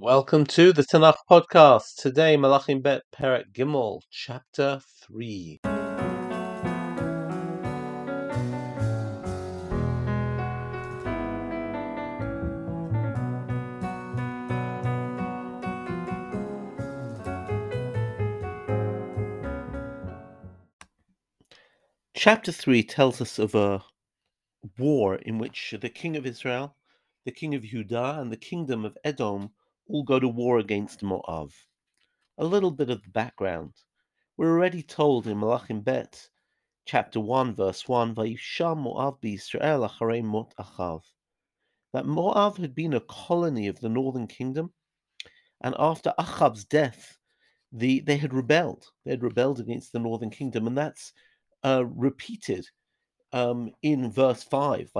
Welcome to the Tanakh podcast. Today, Melakhim Bet Perek Gimel, chapter 3. Chapter 3 tells us of a war in which the king of Israel, the king of Judah, and the kingdom of Edom all go to war against Moav. A little bit of the background. We're already told in Melakhim Bet, chapter 1, verse 1, Vayisham Moab Israel acharei mot achav, that Moav had been a colony of the northern kingdom, and after Achav's death, the, they had rebelled. They had rebelled against the northern kingdom, and that's uh, repeated um, in verse 5.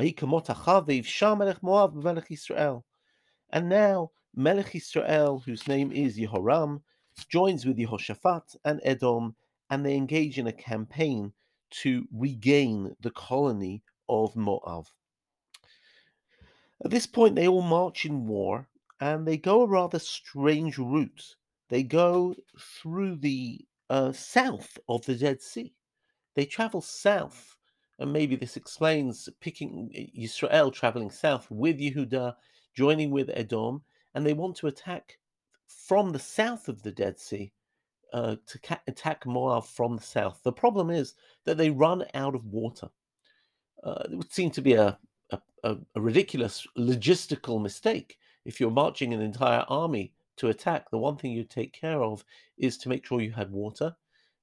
And now Melech Israel, whose name is Yehoram, joins with Yehoshaphat and Edom, and they engage in a campaign to regain the colony of Moab. At this point, they all march in war, and they go a rather strange route. They go through the uh, south of the Dead Sea. They travel south, and maybe this explains picking Israel traveling south with Yehuda, joining with Edom, and they want to attack from the south of the Dead Sea uh, to ca- attack Moab from the south. The problem is that they run out of water. Uh, it would seem to be a, a, a, ridiculous logistical mistake. If you're marching an entire army to attack, the one thing you take care of is to make sure you had water.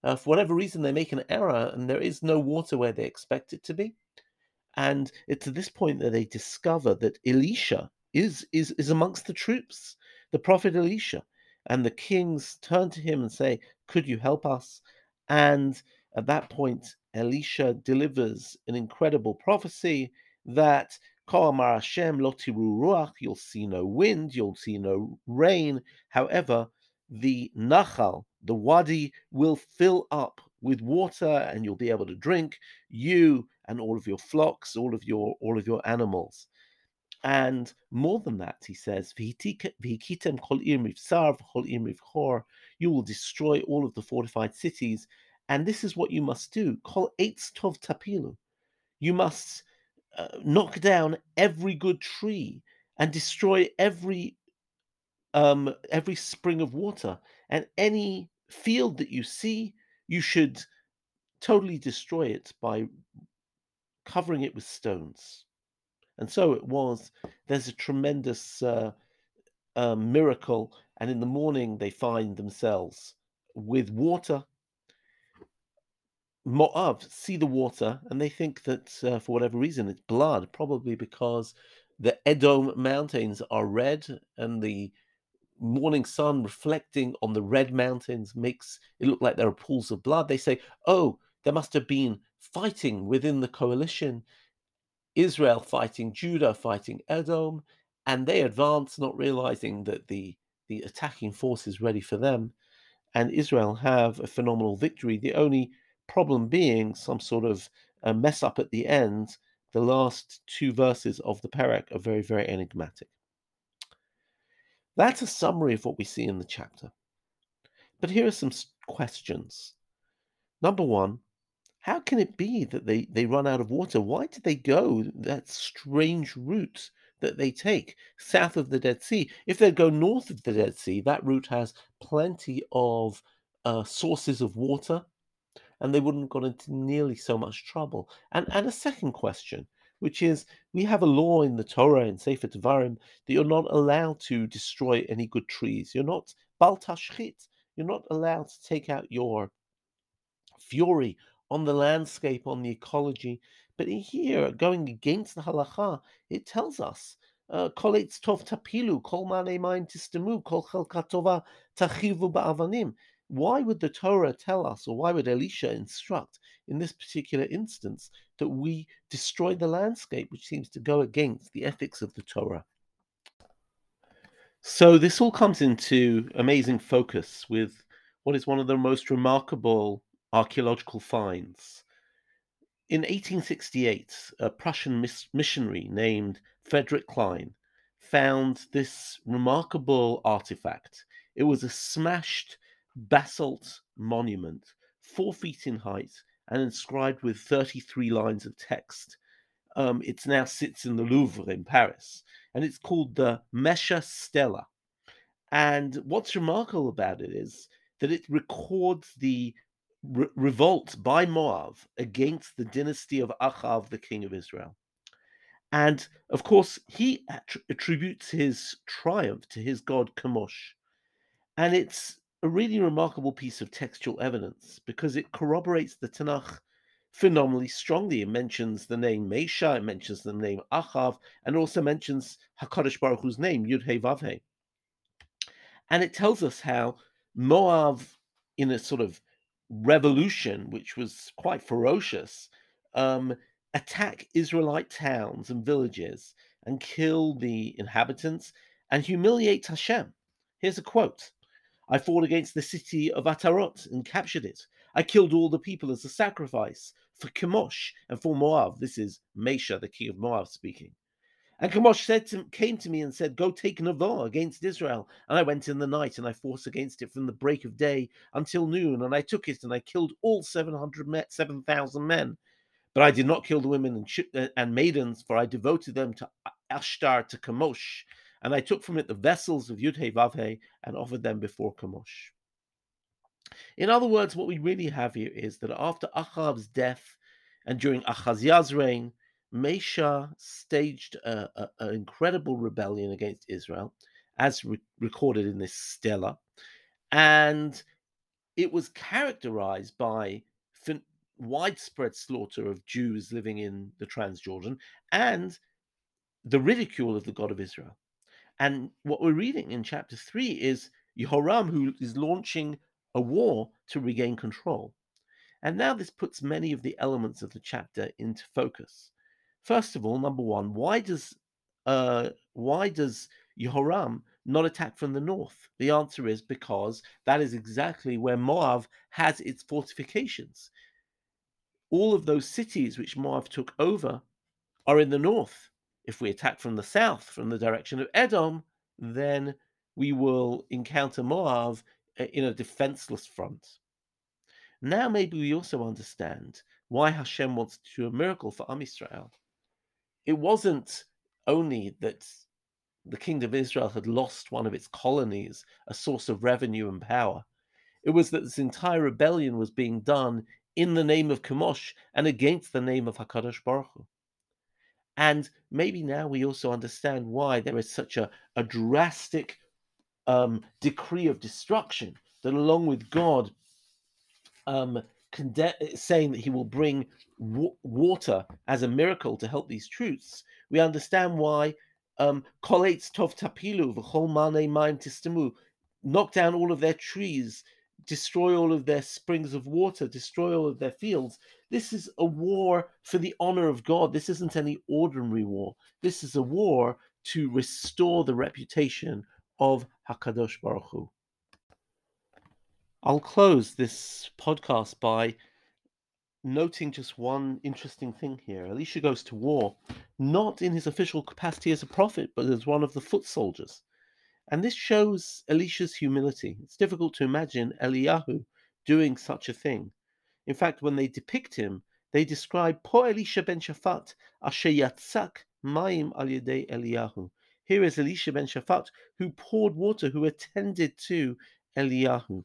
Uh, for whatever reason, they make an error and there is no water where they expect it to be. And it's at this point that they discover that Elisha, is is is amongst the troops, the prophet Elisha. And the kings turn to him and say, Could you help us? And at that point, Elisha delivers an incredible prophecy that lotiru ruach, you'll see no wind, you'll see no rain. However, the Nachal, the wadi, will fill up with water and you'll be able to drink, you and all of your flocks, all of your all of your animals. And more than that, he says, you will destroy all of the fortified cities. And this is what you must do. Kol tov tapilu. You must uh, knock down every good tree and destroy every um, every spring of water and any field that you see. You should totally destroy it by covering it with stones. And so it was. There's a tremendous uh, uh, miracle, and in the morning they find themselves with water. Moab see the water, and they think that uh, for whatever reason it's blood, probably because the Edom mountains are red, and the morning sun reflecting on the red mountains makes it look like there are pools of blood. They say, "Oh, there must have been fighting within the coalition." Israel fighting Judah, fighting Edom, and they advance, not realizing that the, the attacking force is ready for them. And Israel have a phenomenal victory. The only problem being some sort of a mess up at the end. The last two verses of the Perek are very, very enigmatic. That's a summary of what we see in the chapter. But here are some questions. Number one, how can it be that they, they run out of water? Why did they go that strange route that they take south of the Dead Sea? If they go north of the Dead Sea, that route has plenty of uh, sources of water, and they wouldn't have got into nearly so much trouble. And and a second question, which is we have a law in the Torah in Sefer Devarim that you're not allowed to destroy any good trees. You're not baltashchit. You're not allowed to take out your fury on the landscape, on the ecology. But here, going against the halacha, it tells us, uh, kol tov tapilu, kol kol chelkatova tachivu ba'avanim. Why would the Torah tell us, or why would Elisha instruct in this particular instance that we destroy the landscape, which seems to go against the ethics of the Torah? So this all comes into amazing focus with what is one of the most remarkable archaeological finds. In 1868, a Prussian mis- missionary named Frederick Klein found this remarkable artifact. It was a smashed basalt monument, four feet in height and inscribed with 33 lines of text. Um, it now sits in the Louvre in Paris, and it's called the Mesha Stela. And what's remarkable about it is that it records the re- revolt by Moab against the dynasty of Achav, the king of Israel. And of course, he attributes his triumph to his god Chemosh. And it's a really remarkable piece of textual evidence because it corroborates the Tanakh phenomenally strongly. It mentions the name Mesha, it mentions the name Achav, and also mentions Hakadosh Baruch Hu's name Yud. And it tells us how Moab, in a sort of revolution, which was quite ferocious, um, attack Israelite towns and villages and kill the inhabitants and humiliate Hashem. Here's a quote I fought against the city of Atarot and captured it. I killed all the people as a sacrifice for Chemosh and for Moab. This is Mesha, the king of Moab, speaking. And Chemosh said to, came to me and said, Go take Navah against Israel. And I went in the night and I fought against it from the break of day until noon. And I took it and I killed all 700 7,000 men. But I did not kill the women and, sh- uh, and maidens, for I devoted them to uh, Ashtar, to Chemosh. And I took from it the vessels of Yudhe Vavhe and offered them before Chemosh. In other words, what we really have here is that after Achav's death and during Achaziah's reign, Mesha staged an incredible rebellion against Israel, as re- recorded in this stela, and it was characterized by fin- widespread slaughter of Jews living in the Transjordan and the ridicule of the God of Israel. And what we're reading in chapter three is Jehoram, who is launching a war to regain control. And now this puts many of the elements of the chapter into focus. First of all, number one, why does uh, why does Jehoram not attack from the north? The answer is because that is exactly where Moab has its fortifications. All of those cities which Moab took over are in the north. If we attack from the south, from the direction of Edom, then we will encounter Moab uh, in a defenseless front. Now, maybe we also understand why Hashem wants to do a miracle for Am Yisrael it wasn't only that the kingdom of Israel had lost one of its colonies, a source of revenue and power. It was that this entire rebellion was being done in the name of Chemosh and against the name of Hakadosh Baruch Hu. And maybe now we also understand why there is such a, a drastic um, decree of destruction that, along with God um, conde- saying that he will bring water as a miracle to help these truths, we understand why um, Tov Tapilu, V'chol Mane Maim Tistamu, knock down all of their trees, destroy all of their springs of water, destroy all of their fields. This is a war for the honor of God. This isn't any ordinary war. This is a war to restore the reputation of Hakadosh Baruch Hu. I'll close this podcast by noting just one interesting thing here. Elisha goes to war not in his official capacity as a prophet, but as one of the foot soldiers. And this shows Elisha's humility. It's difficult to imagine Eliyahu doing such a thing. In fact, when they depict him, they describe Po Elisha ben Shaphat asher yatzak mayim al yedei Eliyahu. Here is Elisha ben Shaphat who poured water, who attended to Eliyahu.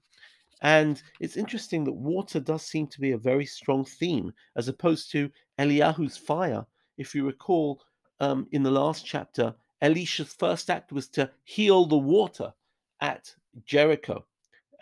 And it's interesting that water does seem to be a very strong theme, as opposed to Eliyahu's fire. If you recall, um, in the last chapter, Elisha's first act was to heal the water at Jericho.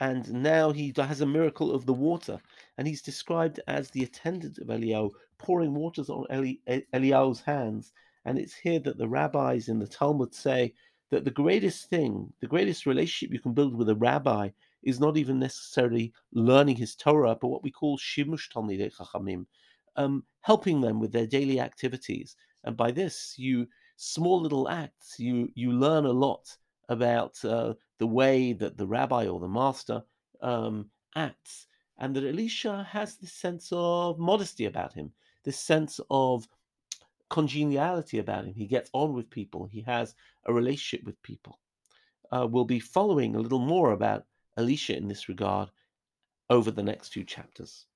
And now he has a miracle of the water. And he's described as the attendant of Eliyahu, pouring waters on Eli, Eliyahu's hands. And it's here that the rabbis in the Talmud say that the greatest thing, the greatest relationship you can build with a rabbi is not even necessarily learning his Torah, but what we call shimush talmidei chachamim, um, helping them with their daily activities. And by this, you small little acts, you you learn a lot about uh, the way that the rabbi or the master um, acts, and that Elisha has this sense of modesty about him, this sense of congeniality about him. He gets on with people. He has a relationship with people. Uh, we'll be following a little more about Elisha in this regard over the next few chapters.